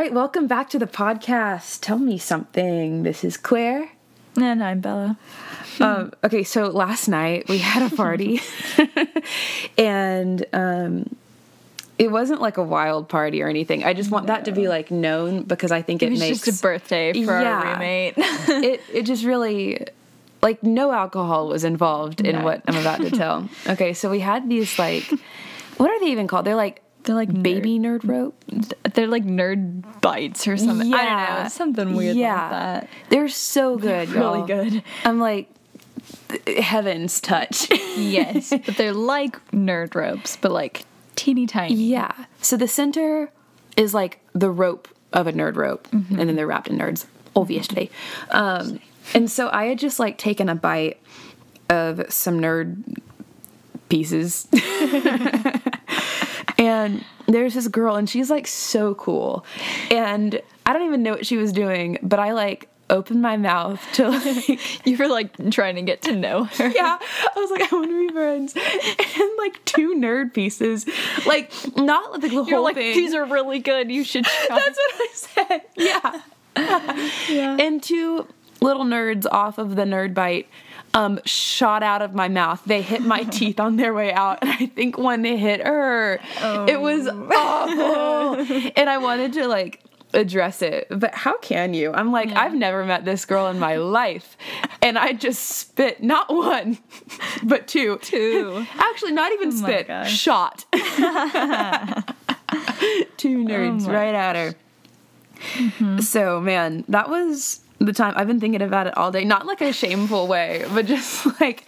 right, welcome back to the podcast. Tell me something. This is Claire. And I'm Bella. Um, okay, so last night we had a party, and um, it wasn't like a wild party or anything. I just want that to be like known because I think it, It makes just a birthday for Yeah. our roommate. it it just really like no alcohol was involved in No. what I'm about to tell. Okay, so we had these like what are they even called? They're like They're like baby nerd rope. They're like nerd bites or something. I don't know. Something weird Yeah. like that. They're so good, Really y'all. good. I'm like heavens touch. Yes. but they're like nerd ropes, but like teeny tiny. yeah. So the center is like the rope of a nerd rope, and then they're wrapped in nerds, obviously. Um, and so I had just like taken a bite of some nerd pieces. and there's this girl, and she's like so cool. And I don't even know what she was doing, but I like opened my mouth to like You were like trying to get to know her. yeah. I was like, I want to be friends. And like two nerd pieces. Like, not like the You're whole like, thing. these are really good. You should try. That's what I said. Yeah. yeah. And two little nerds off of the nerd bite um, shot out of my mouth. They hit my teeth on their way out. And I think one hit her. It was awful. and I wanted to like address it. But how can you? I'm like, Yeah. I've never met this girl in my life. And I just spit not one, but two. Two. Actually, not even Oh spit. Shot. Two nerds Oh right at her. So, man, that was the time I've been thinking about it all day. Not like a shameful way, but just like,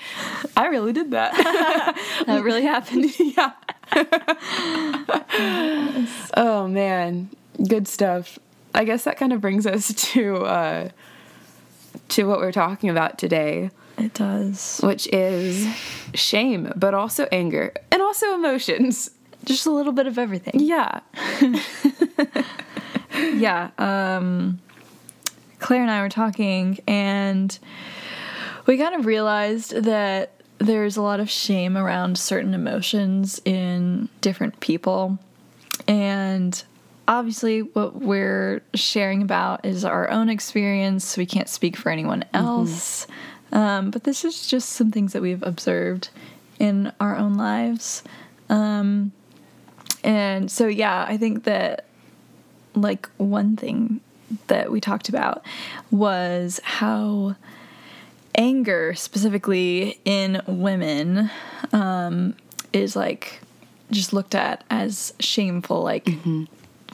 I really did that. That really happened. yeah. oh, man. Good stuff. I guess that kind of brings us to uh, to what we're talking about today, It does. which is shame, but also anger and also emotions. Just a little bit of everything. Yeah. yeah um claire and i were talking and we kind of realized that there's a lot of shame around certain emotions in different people. And obviously what we're sharing about is our own experience. We can't speak for anyone else. Um, but this is just some things that we've observed in our own lives. Um, and so yeah i think that like one thing that we talked about was how anger specifically in women um, is like just looked at as shameful like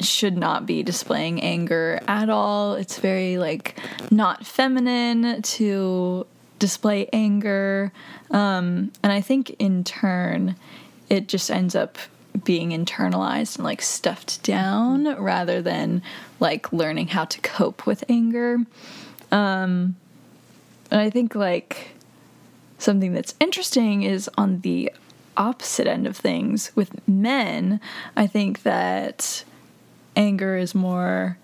should not be displaying anger at all. It's very like not feminine to display anger. Um, and i think in turn it just ends up being internalized and like stuffed down rather than like learning how to cope with anger. Um and I think like something that's interesting is on the opposite end of things with men, I think that anger is more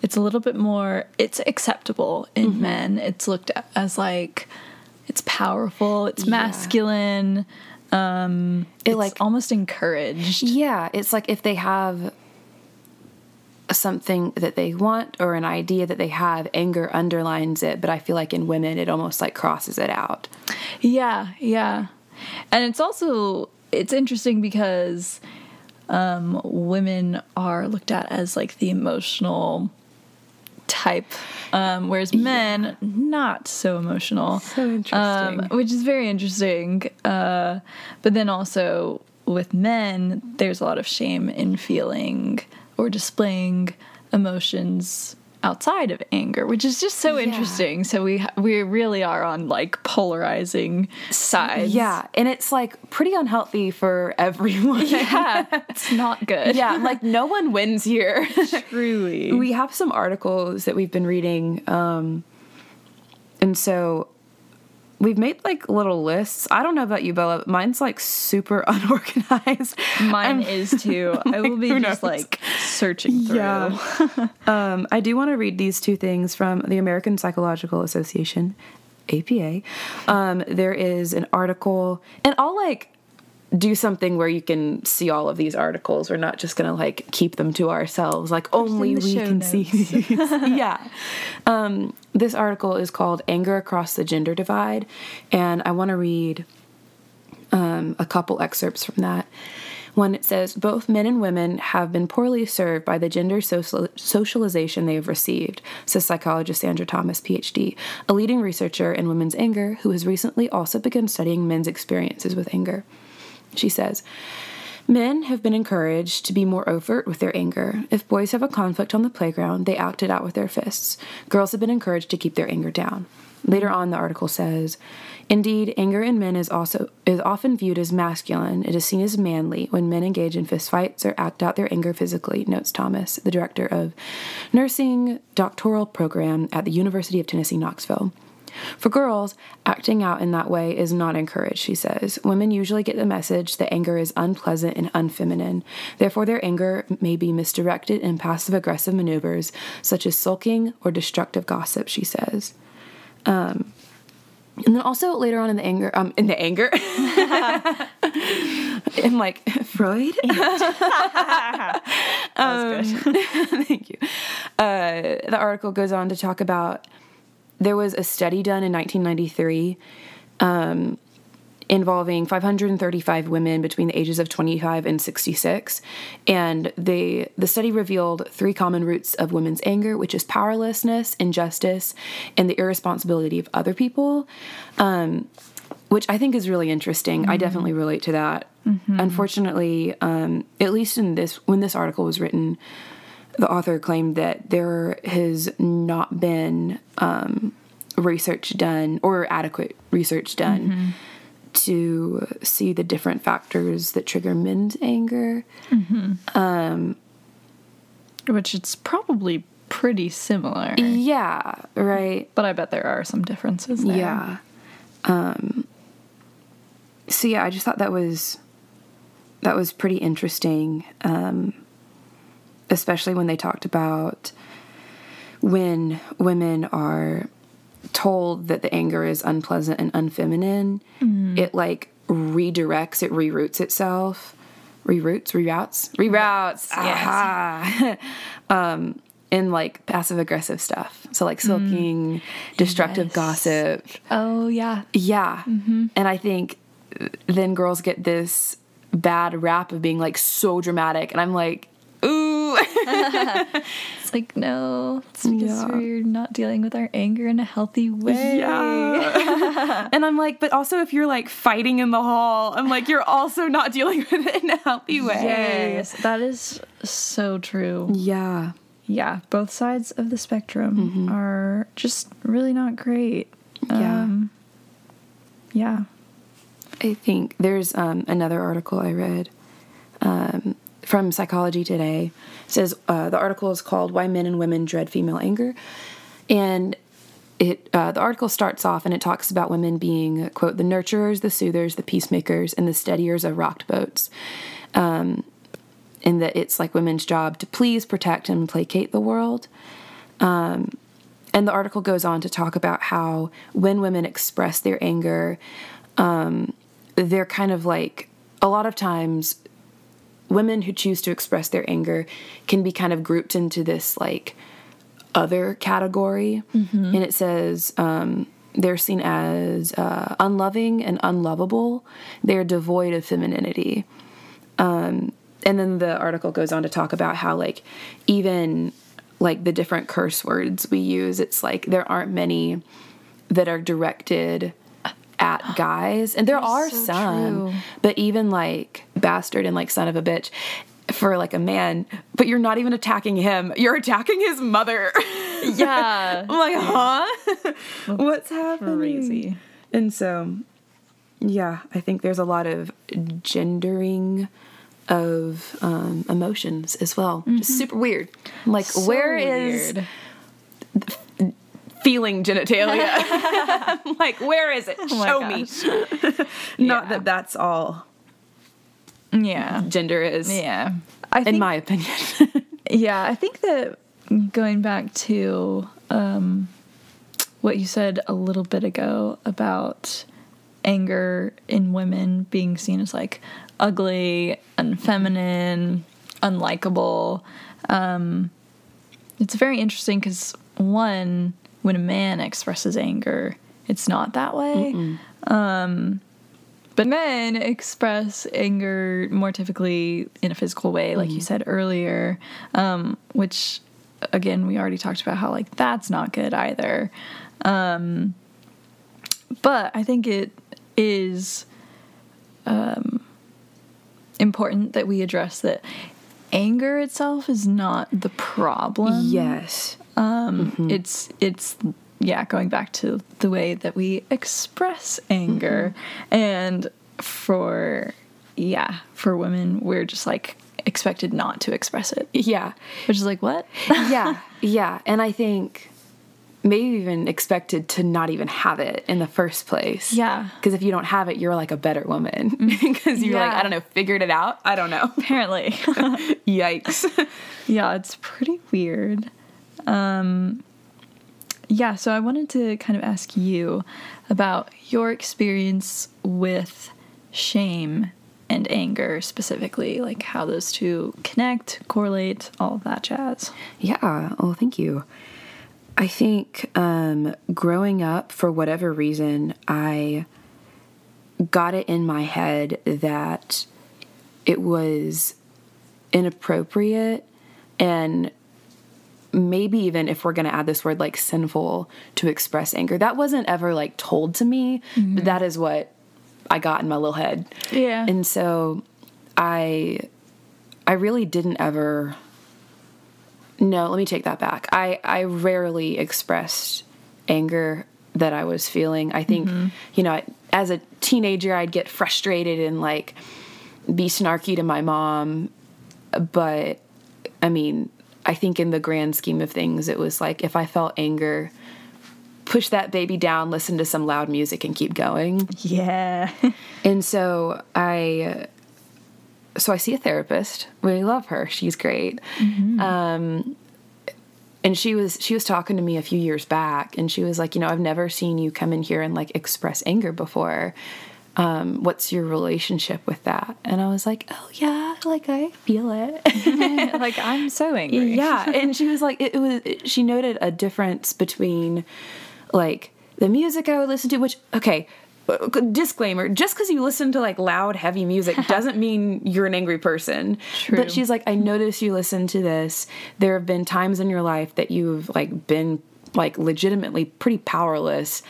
it's a little bit more it's acceptable in men. It's looked at as like it's powerful, it's Yeah. masculine. Um It, it's like- almost encouraged. Yeah, it's like if they have something that they want or an idea that they have, anger underlines it, but I feel like in women it almost like crosses it out. Yeah, yeah. And it's also it's interesting because um women are looked at as like the emotional type um whereas men not so emotional. So interesting. Um which is very interesting. Uh but then also with men there's a lot of shame in feeling or displaying emotions outside of anger, which is just so Yeah. interesting. So we we really are on like polarizing sides. Yeah, and it's like pretty unhealthy for everyone. Yeah, it's not good. yeah, like no one wins here. truly. we have some articles that we've been reading um and so we've made like little lists i don't know about you bella but mine's like super unorganized Mine I'm- is too. I will be just knows? like searching through. Yeah. um i do want to read these two things from the american psychological association apa um there is an article and i'll like do something where you can see all of these articles. We're not just gonna like keep them to ourselves, like only we can see these. yeah. Um, this article is called Anger Across the Gender Divide, and I want to read um, a couple excerpts from that. One, it says, both men and women have been poorly served by the gender social- socialization they have received, says psychologist Sandra Thomas, PhD, a leading researcher in women's anger who has recently also begun studying men's experiences with anger. She says, Men have been encouraged to be more overt with their anger. If boys have a conflict on the playground, they act it out with their fists. Girls have been encouraged to keep their anger down. Later on, the article says, Indeed, anger in men is also is often viewed as masculine. It is seen as manly when men engage in fistfights or act out their anger physically, notes Thomas, the director of nursing doctoral program at the University of Tennessee, Knoxville. For girls, acting out in that way is not encouraged, she says. Women usually get the message that anger is unpleasant and unfeminine. Therefore, their anger may be misdirected in passive aggressive maneuvers, such as sulking or destructive gossip, she says. Um, and then also later on in the anger, um, in the anger, I'm like Freud. Um, Thank you. Uh, the article goes on to talk about there was a study done in 1993 um, involving 535 women between the ages of 25 and 66 and they the study revealed three common roots of women's anger which is powerlessness injustice and the irresponsibility of other people um, which i think is really interesting. I definitely relate to that. Unfortunately um, at least in this when this article was written the author claimed that there has not been um, research done or adequate research done to see the different factors that trigger men's anger. Which it's probably pretty similar. Yeah, right. But I bet there are some differences there. Yeah. Um, so yeah, I just thought that was that was pretty interesting, um, especially when they talked about when women are told that the anger is unpleasant and unfeminine. Mm-hmm. It like redirects, it reroutes itself, reroutes, reroutes, reroutes. Aha. um, in like passive aggressive stuff. So like mm-hmm. sulking, destructive Yes. gossip. Oh, yeah. Yeah. Mm-hmm. And I think uh, then girls get this bad rap of being like so dramatic. And I'm like. It's like, no, it's because Yeah. we're not dealing with our anger in a healthy way. Yeah. and I'm like, but also if you're like fighting in the hall, I'm like, you're also not dealing with it in a healthy way. Yes, that is so true. Yeah. Yeah, both sides of the spectrum are just really not great. Yeah. Um, yeah. I think there's um, another article I read um, from Psychology Today. Says uh, the article is called "Why Men and Women Dread Female Anger," and it uh, the article starts off and it talks about women being quote the nurturers, the soothers, the peacemakers, and the steadiers of rocked boats. Um, in that it's like women's job to please, protect, and placate the world. Um, and the article goes on to talk about how when women express their anger, um, they're kind of like a lot of times women who choose to express their anger can be kind of grouped into this like other category. And it says um, they're seen as uh, unloving and unlovable, they're devoid of femininity. Um, and then the article goes on to talk about how like even like the different curse words we use it's like there aren't many that are directed at guys and there are so some true. but even like bastard and like son of a bitch for like a man but you're not even attacking him you're attacking his mother Yeah. i'm like huh what's happening Crazy. and so yeah i think there's a lot of gendering of um, emotions as well just super weird like So where is weird. Feeling genitalia I'm like where is it my show me not Yeah. that that's all Yeah. gender is Yeah. I in think, my opinion yeah, I think that going back to um, what you said a little bit ago about anger in women being seen as like ugly, unfeminine, unlikable. Um, it's very interesting because one, when a man expresses anger, it's not that way. Um, but men express anger more typically in a physical way, like you said earlier, um, which again we already talked about how like that's not good either. Um, but I think it is um, important that we address that anger itself is not the problem. Yes. Um, mm-hmm. It's it's yeah, going back to the way that we express anger, mm-hmm. and for yeah, for women, we're just like expected not to express it, Yeah. which is like what? yeah. Yeah. And I think maybe even expected to not even have it in the first place. Yeah. Because if you don't have it, you're like a better woman. Mm. Because you're like, I don't know, figured it out. I don't know. Apparently, Yikes. yeah, it's pretty weird. Um, yeah, so I wanted to kind of ask you about your experience with shame and anger specifically, like how those two connect, correlate, all that jazz. Yeah. Oh, thank you. I think um, growing up, for whatever reason, I got it in my head that it was inappropriate and maybe even if we're going to add this word like sinful to express anger. That wasn't ever like told to me, but mm-hmm. that is what I got in my little head. Yeah. And so I I really didn't ever No, let me take that back. I I rarely expressed anger that I was feeling. I think, mm-hmm. you know, as a teenager I'd get frustrated and like be snarky to my mom, but I mean, I think in the grand scheme of things it was like if I felt anger push that baby down, listen to some loud music and keep going. yeah. And so I so I see a therapist. We love her. She's great. Um and she was she was talking to me a few years back and she was like, "You know, I've never seen you come in here and like express anger before. Um what's your relationship with that?" And I was like, "Oh yeah, like I feel it." like I'm so angry. yeah and she was like it, it was it- she noted a difference between like the music i would listen to which okay uh, disclaimer just because you listen to like loud heavy music doesn't mean you're an angry person True. but she's like i notice you listen to this there have been times in your life that you've like been like legitimately pretty powerless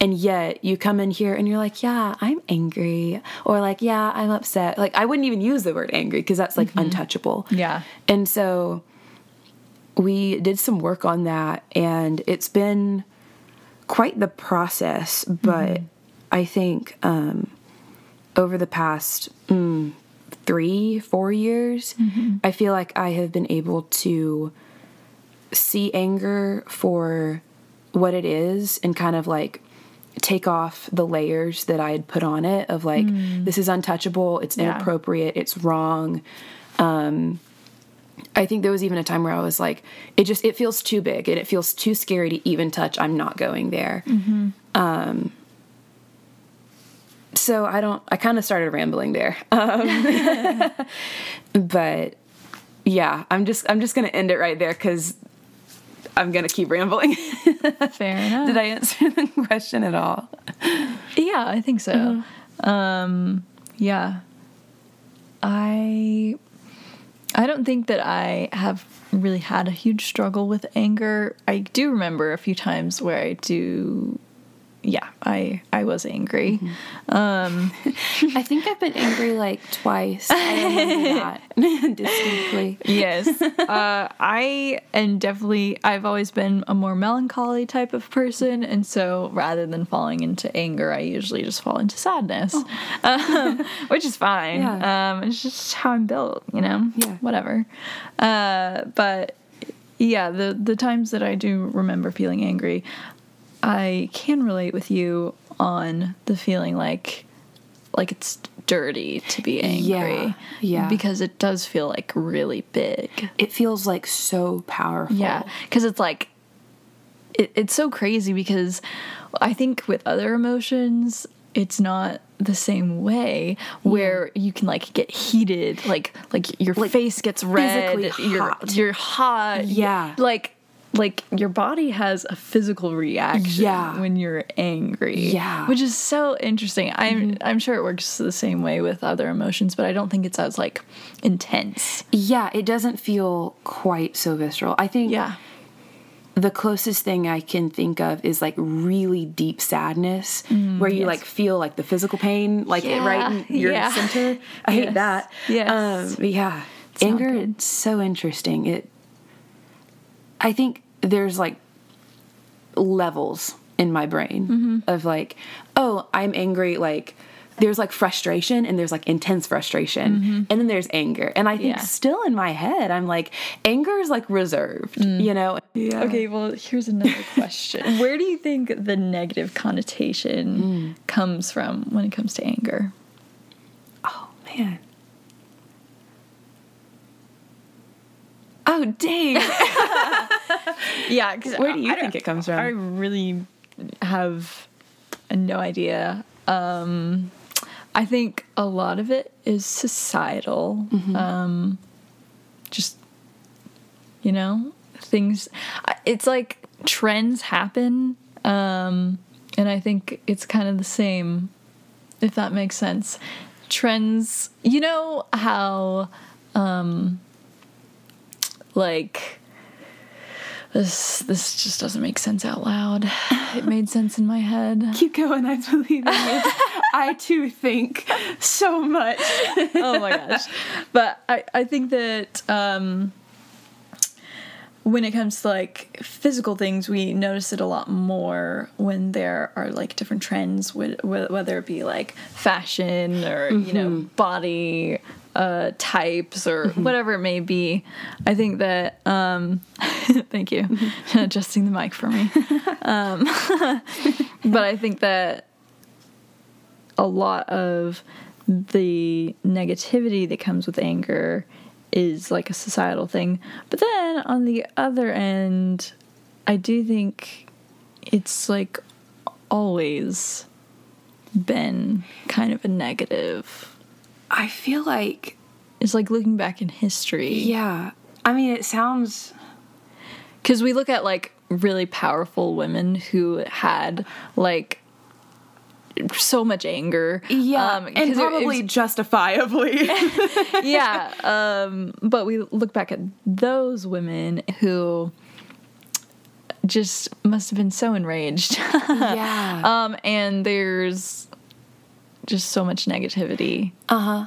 and yet you come in here and you're like, yeah, I'm angry. Or like, yeah, I'm upset. Like, I wouldn't even use the word angry because that's like untouchable. Yeah. And so we did some work on that, and it's been quite the process. But I think um, over the past mm, three, four years, I feel like I have been able to see anger for what it is and kind of like take off the layers that I had put on it of like this is untouchable, it's Yeah. inappropriate, it's wrong. Um I think there was even a time where I was like it just it feels too big and it feels too scary to even touch. I'm not going there. Um so I don't I kind of started rambling there. Um, but yeah, I'm just I'm just to end it right there cuz I'm going to keep rambling. Fair enough. Did I answer the question at all? Yeah, I think so. Um, yeah. I I don't think that I have really had a huge struggle with anger. I do remember a few times where I do yeah, I I was angry. Um I think I've been angry like twice. I remember that distinctly. yes. Uh, I am definitely, I've always been a more melancholy type of person. And so rather than falling into anger, I usually just fall into sadness, um, which is fine. Yeah. Um, it's just how I'm built, you know? Yeah. Whatever. Uh, but yeah, the, the times that I do remember feeling angry, I can relate with you on the feeling like, like it's dirty to be angry. Yeah, yeah. Because it does feel like really big. It feels like so powerful. Yeah, because it's like it, it's so crazy because I think with other emotions, it's not the same way where you can like get heated like like your face gets red physically you're hot. you're hot Yeah. like like your body has a physical reaction Yeah. when you're angry Yeah. Mm-hmm. which is so interesting i'm i'm sure it works the same way with other emotions but i don't think it's as like intense Yeah, it doesn't feel quite so visceral. I think yeah the closest thing I can think of is like really deep sadness where you yes. like feel like the physical pain, like it right in your yeah. center. I hate that. yes. Um, yeah. Anger it's so interesting. It I think there's like levels in my brain Mm-hmm. of like, oh, I'm angry like there's like frustration and there's like intense frustration and then there's anger. And I think Mm-hmm. Yeah. still in my head I'm like anger is like reserved, Mm. you know. Yeah. Okay, well, here's another question. Where do you think the negative connotation comes from when it comes to anger? Oh man. Oh dang! Yeah, because Where do you think it comes from? I really have no idea. Um, I think a lot of it is societal. Um, just you know, things. It's like trends happen, um, and I think it's kind of the same. If that makes sense, trends. You know how, um, like this this just doesn't make sense out loud. It made sense in my head. Keep going. I believe in you. I too think so much. oh my gosh. But I, I think that um, when it comes to like physical things, we notice it a lot more when there are like different trends, wh- wh- whether it be like fashion or, you know, body uh, types or whatever it may be. I think that, um, thank you, adjusting the mic for me. Um, but I think that a lot of the negativity that comes with anger is like a societal thing. But then on the other end, I do think it's like always been kind of a negative. I feel like, It's like looking back in history. yeah. I mean, it sounds. Because we look at like really powerful women who had like so much anger. Yeah, Um, and it- it probably justifiably. yeah um but we look back at those women who just must have been so enraged yeah. um and there's just so much negativity Uh huh.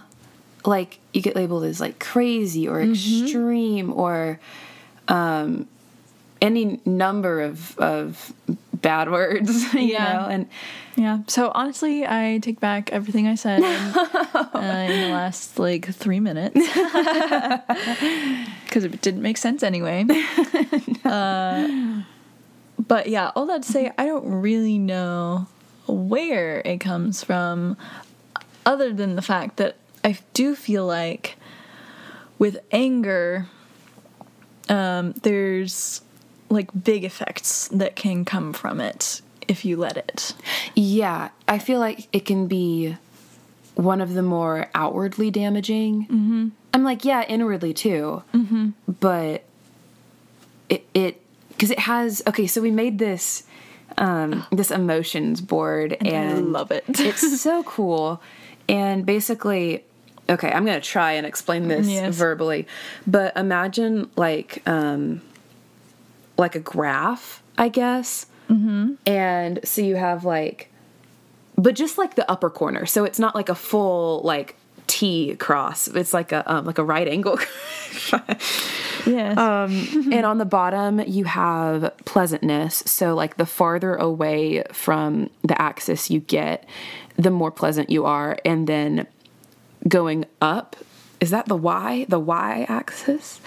Like you get labeled as like crazy or extreme or um, any number of of bad words, you Yeah. know. And yeah so honestly i take back everything i said uh, in the last like three minutes because it didn't make sense anyway uh, but yeah all that to say i don't really know where it comes from other than the fact that i do feel like with anger um, there's like big effects that can come from it if you let it yeah, I feel like it can be one of the more outwardly damaging. Mm-hmm. I'm like, yeah, inwardly too. Mm-hmm. But it it because it has okay. So we made this um, this emotions board, and, I love it. it's so cool. And basically, okay, I'm gonna try and explain this Yes. verbally. But imagine like um, like a graph, I guess. Mm-hmm. And so you have like, but just like the upper corner. So it's not like a full like T cross. It's like a um, like a right angle. yes Um, and on the bottom you have pleasantness. So like the farther away from the axis you get, the more pleasant you are. And then going up, is that the Y? The Y axis?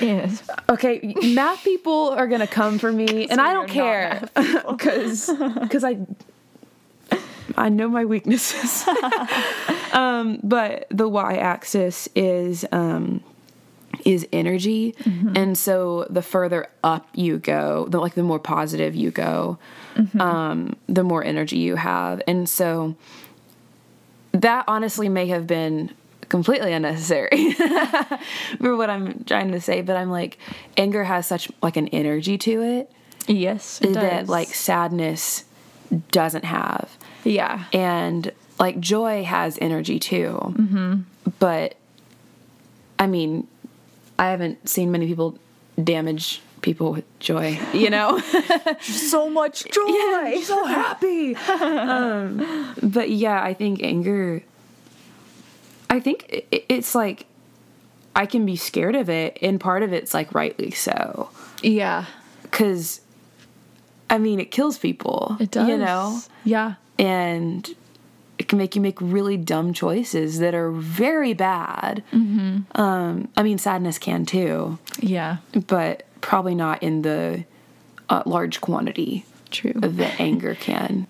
yes Okay, math people are gonna come for me, and I don't care because because I I know my weaknesses. um, but the y-axis is um, is energy. And so the further up you go the like the more positive you go um the more energy you have. And so that honestly may have been completely unnecessary for what i'm trying to say but i'm like anger has such like an energy to it Yes, it that does. like sadness doesn't have yeah, and like joy has energy too mm-hmm. but i mean i haven't seen many people damage people with joy you know so much joy. yeah so happy um, but yeah i think anger i think it's like i can be scared of it and part of it's like rightly so Yeah, because i mean it kills people it does. you know Yeah. And it can make you make really dumb choices that are very bad. Mm-hmm. Um, I mean, sadness can too, Yeah. but probably not in the uh, large quantity True. that anger can.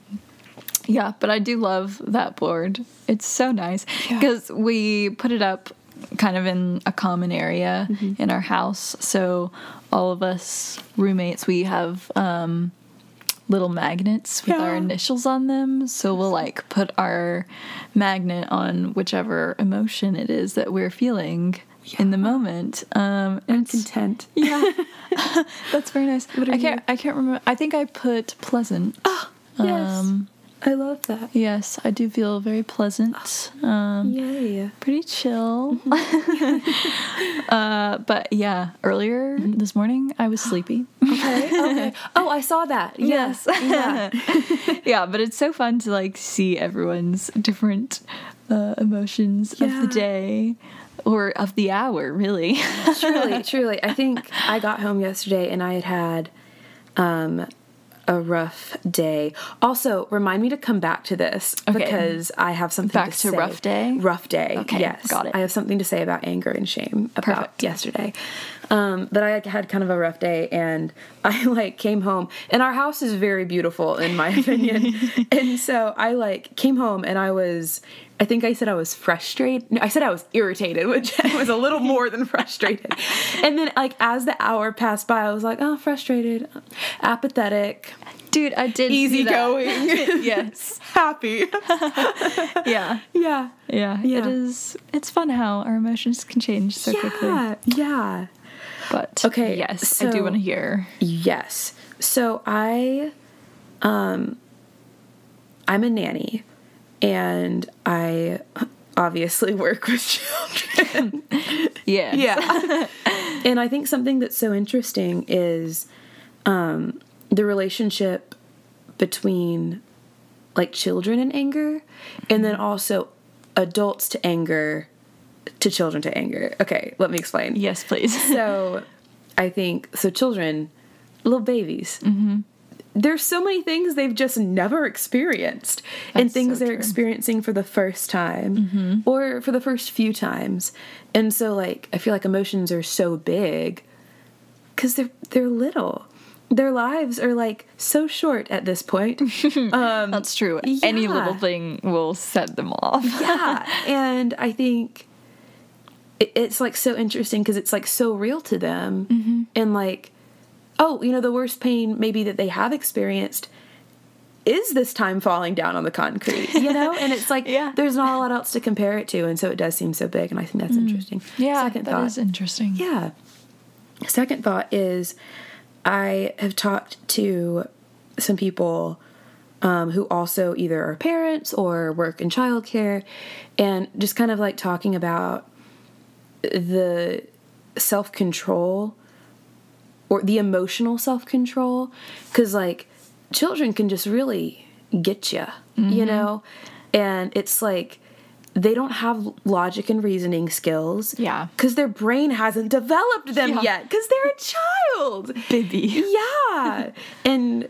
Yeah, but I do love that board. It's so nice Yeah. because we put it up kind of in a common area Mm-hmm. in our house. So all of us roommates, we have um, little magnets with our initials on them. So we'll like put our magnet on whichever emotion it is that we're feeling in the moment. Um, and it's- Content. yeah, that's very nice. I can't. you? I can't remember. I think I put pleasant. Yes. Um, I love that. Yes, I do feel very pleasant. Um, Yay. pretty chill. Mm-hmm. uh, but yeah, earlier this morning I was sleepy. Okay. Okay. oh, I saw that. Yes. Yeah. yeah, but it's so fun to like see everyone's different uh, emotions of the day or of the hour, really. truly, truly. I think I got home yesterday and I had had um, a rough day. Also, remind me to come back to this Okay. because I have something Back to, to say. rough day? Rough day. Okay, yes, got it. I have something to say about anger and shame about Perfect. yesterday. Um, but I had kind of a rough day, and I like came home, and our house is very beautiful in my opinion. and so I like came home, and I was. I think I said I was frustrated. No, I said I was irritated, which was a little more than frustrated. And then, like, as the hour passed by, I was like, oh, frustrated, apathetic, Dude, I did easygoing, yes. happy. Yeah. yeah. Yeah. Yeah. It is it's fun how our emotions can change so quickly. Yeah. Yeah. But Okay, yes, I do want to hear. Yes. So I um I'm a nanny and I obviously work with children. Yeah. yeah. and I think something that's so interesting is um the relationship between like children and anger and then also adults to anger to children to anger. Okay, let me explain Yes, please. so I think so. Children, little babies. Mm-hmm. There's so many things they've just never experienced, and things so they're true. experiencing for the first time Mm-hmm. or for the first few times. And so, like, I feel like emotions are so big because they're they're little. Their lives are like so short at this point. um, That's true. Any little thing will set them off. yeah and i think it, it's like so interesting because it's like so real to them Mm-hmm. and like oh you know the worst pain maybe that they have experienced is this time falling down on the concrete you know and it's like Yeah. there's not a lot else to compare it to and so it does seem so big and i think that's interesting Mm. Yeah, second that thought is interesting. yeah. Second thought is I have talked to some people um, who also either are parents or work in childcare and just kind of like talking about the self control or the emotional self control because like children can just really get you, you know? And it's like they don't have logic and reasoning skills. Yeah. Because their brain hasn't developed them Yeah. yet because they're a child. Baby. Yeah. and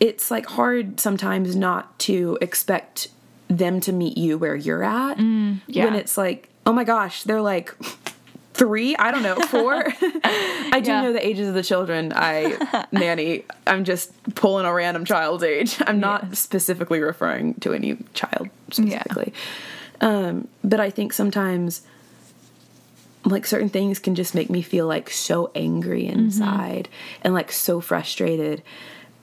it's like hard sometimes not to expect them to meet you where you're at. Mm, yeah. When it's like, oh my gosh, they're like three, I don't know, four. I do Yeah. know the ages of the children I nanny. I'm just pulling a random child's age. I'm not Yes. specifically referring to any child specifically. Um, but I think sometimes like certain things can just make me feel like so angry inside and like so frustrated.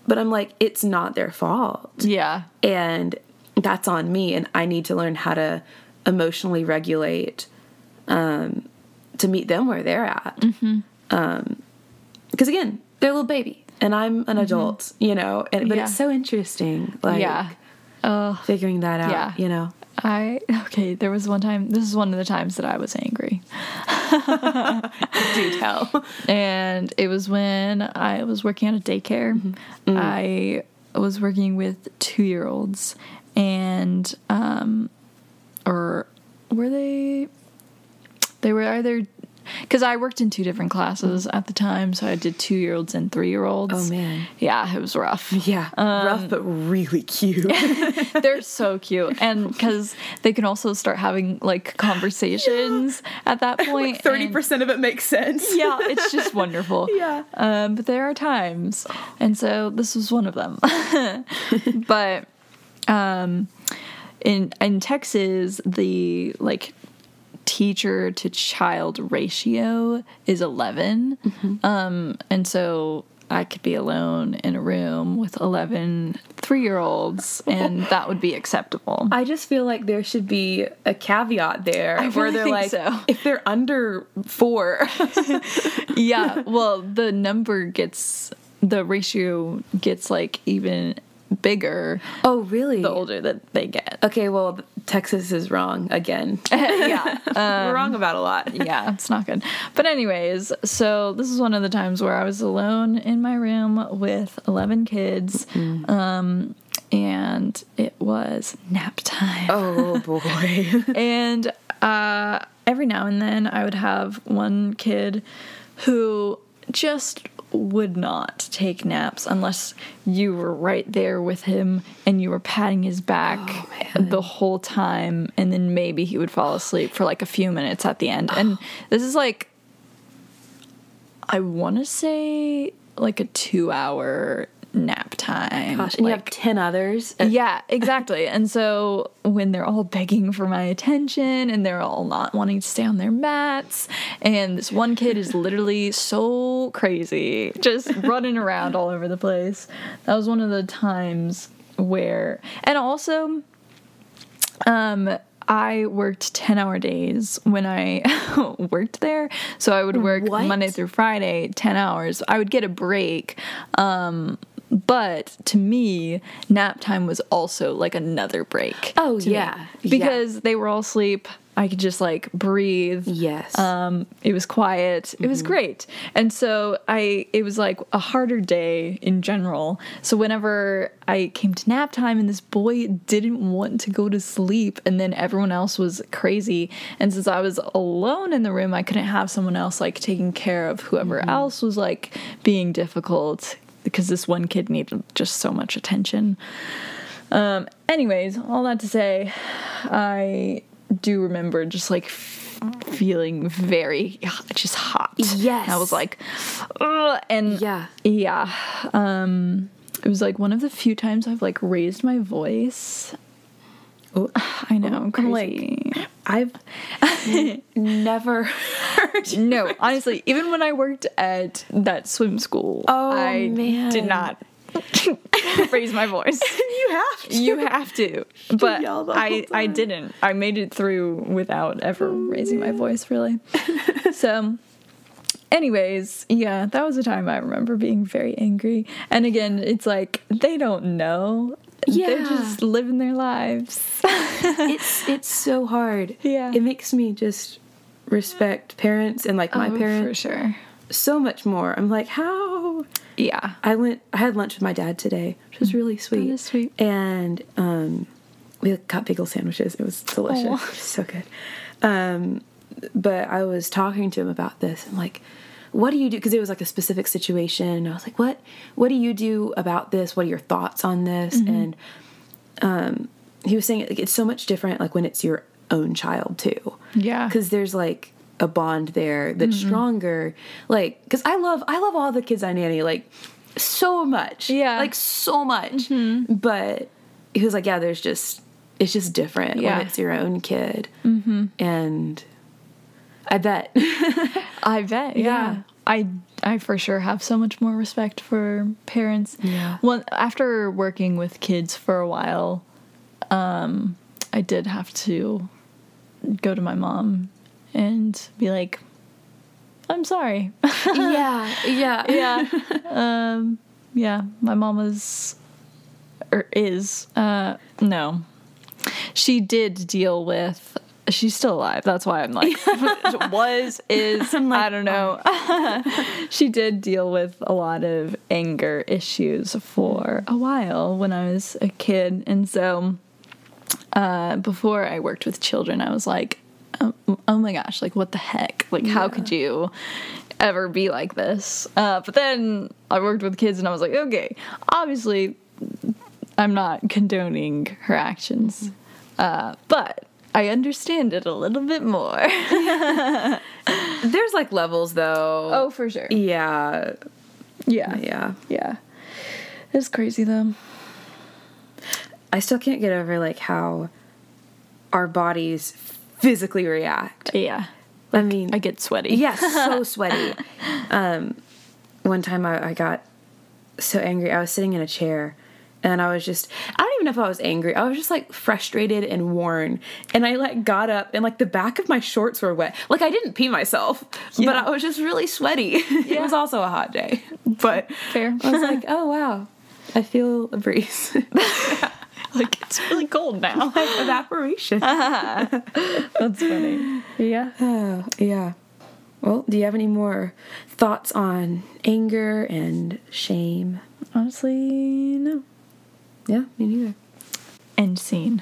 But I'm like, it's not their fault. Yeah. And that's on me. And I need to learn how to emotionally regulate um, to meet them where they're at. Um, because again, they're a little baby and I'm an adult, you know, and, but Yeah. it's so interesting. Like, yeah. Oh, figuring that out, Yeah. you know. I okay. There was one time. This is one of the times that I was angry, Do tell. and it was when I was working at a daycare. I was working with two-year-olds, and um, or were they? They were either because I worked in two different classes at the time, so I did two-year-olds and three-year-olds. Oh, man. yeah, it was rough. Yeah, rough but really cute. They're so cute, and because they can also start having like conversations at that point. Thirty and- percent of it makes sense. Yeah, it's just wonderful. Yeah. Um, but there are times, and so this was one of them. but um, in in Texas, the like teacher to child ratio is 11 um and so i could be alone in a room with 11 three-year-olds and that would be acceptable. I just feel like there should be a caveat there I where really they're like, so. if they're under four, yeah well the number gets the ratio gets like even bigger oh really? the older that they get Okay, well, Texas is wrong again. yeah We're wrong about a lot. yeah, it's not good. But anyways, so this is one of the times where I was alone in my room with 11 kids. Um and it was nap time. Oh boy. And uh every now and then I would have one kid who just would not take naps unless you were right there with him and you were patting his back oh, the whole time and then maybe he would fall asleep for like a few minutes at the end. And this is like I want to say like a 2 hour nap time. Gosh, and you have ten others. yeah, exactly. And so when they're all begging for my attention and they're all not wanting to stay on their mats, and this one kid is literally so crazy, just running around all over the place. That was one of the times where, and also, um, I worked 10 hour days when I worked there. So I would work What? Monday through Friday, 10 hours. I would get a break. Um, but to me, nap time was also like another break. Oh, to me. yeah. Yeah. Because they were all asleep. I could just like breathe. Yes. Um, it was quiet. It was great. And so I it was like a harder day in general. So whenever I came to nap time and this boy didn't want to go to sleep and then everyone else was crazy and since I was alone in the room I couldn't have someone else like taking care of whoever else was like being difficult because this one kid needed just so much attention. Um anyways, all that to say I do remember just like f- feeling very just hot. Yes. I was like, Ugh, and Yeah. yeah. Um, it was like one of the few times I've like raised my voice. Oh, I know, I'm crazy. I've never heard. no, honestly, even when I worked at that swim school, Oh, I man. did not raise my voice. you have to. You have to, but whole I I didn't. I made it through without ever raising my voice, mm. really. so, anyways, yeah, that was a time I remember being very angry. And again, it's like they don't know. They're Yeah. just living their lives. it's it's so hard. Yeah. It makes me just respect parents and like my Oh, parents for sure. so much more. I'm like, how? Yeah. I went. I had lunch with my dad today, which was really sweet. is sweet. And um, we got bagel sandwiches. It was delicious. It was so good. Um, but I was talking to him about this and like, what do you do? Because it was like a specific situation. I was like, what? What do you do about this? What are your thoughts on this? Mm-hmm. And um, he was saying like, it's so much different like when it's your own child too. Yeah. Because there's like a bond there that's Mm-hmm. stronger. Like, because I love I love all the kids I nanny like so much. Yeah. Mm-hmm. Like so much. But he was like, yeah, there's just it's just different Yeah. when it's your own kid. Mm-hmm. And I bet. I bet. Yeah. Yeah. I I for sure have so much more respect for parents. Yeah. Well, after working with kids for a while, um, I did have to go to my mom and be like, "I'm sorry." yeah, yeah, yeah. Um, yeah. My mom was or is uh no. She did deal with she's still alive. That's why I'm like was is like, I don't know. she did deal with a lot of anger issues for a while when I was a kid and so uh, before I worked with children, I was like, oh, oh my gosh, like what the heck? Like, how could you ever be like this? Uh, but then I worked with kids and I was like, okay, obviously, I'm not condoning her actions, uh, but I understand it a little bit more. There's like levels though. oh, for sure. yeah, Yeah. yeah. Yeah. It's crazy though. I still can't get over like how our bodies physically react. Yeah. I mean, I get sweaty. yes, so sweaty. Um, one time I, I got so angry. I was sitting in a chair and I was just, I even know if I was angry. I was just like frustrated and worn. And I like got up and like the back of my shorts were wet. Like I didn't pee myself, but I was just really sweaty. it was also a hot day. But Fair. I was like, oh wow, I feel a breeze. like it's really cold now. Evaporation. That's funny. Yeah. Oh, yeah. Well, do you have any more thoughts on anger and shame? Honestly, no. Yeah, me neither. End scene.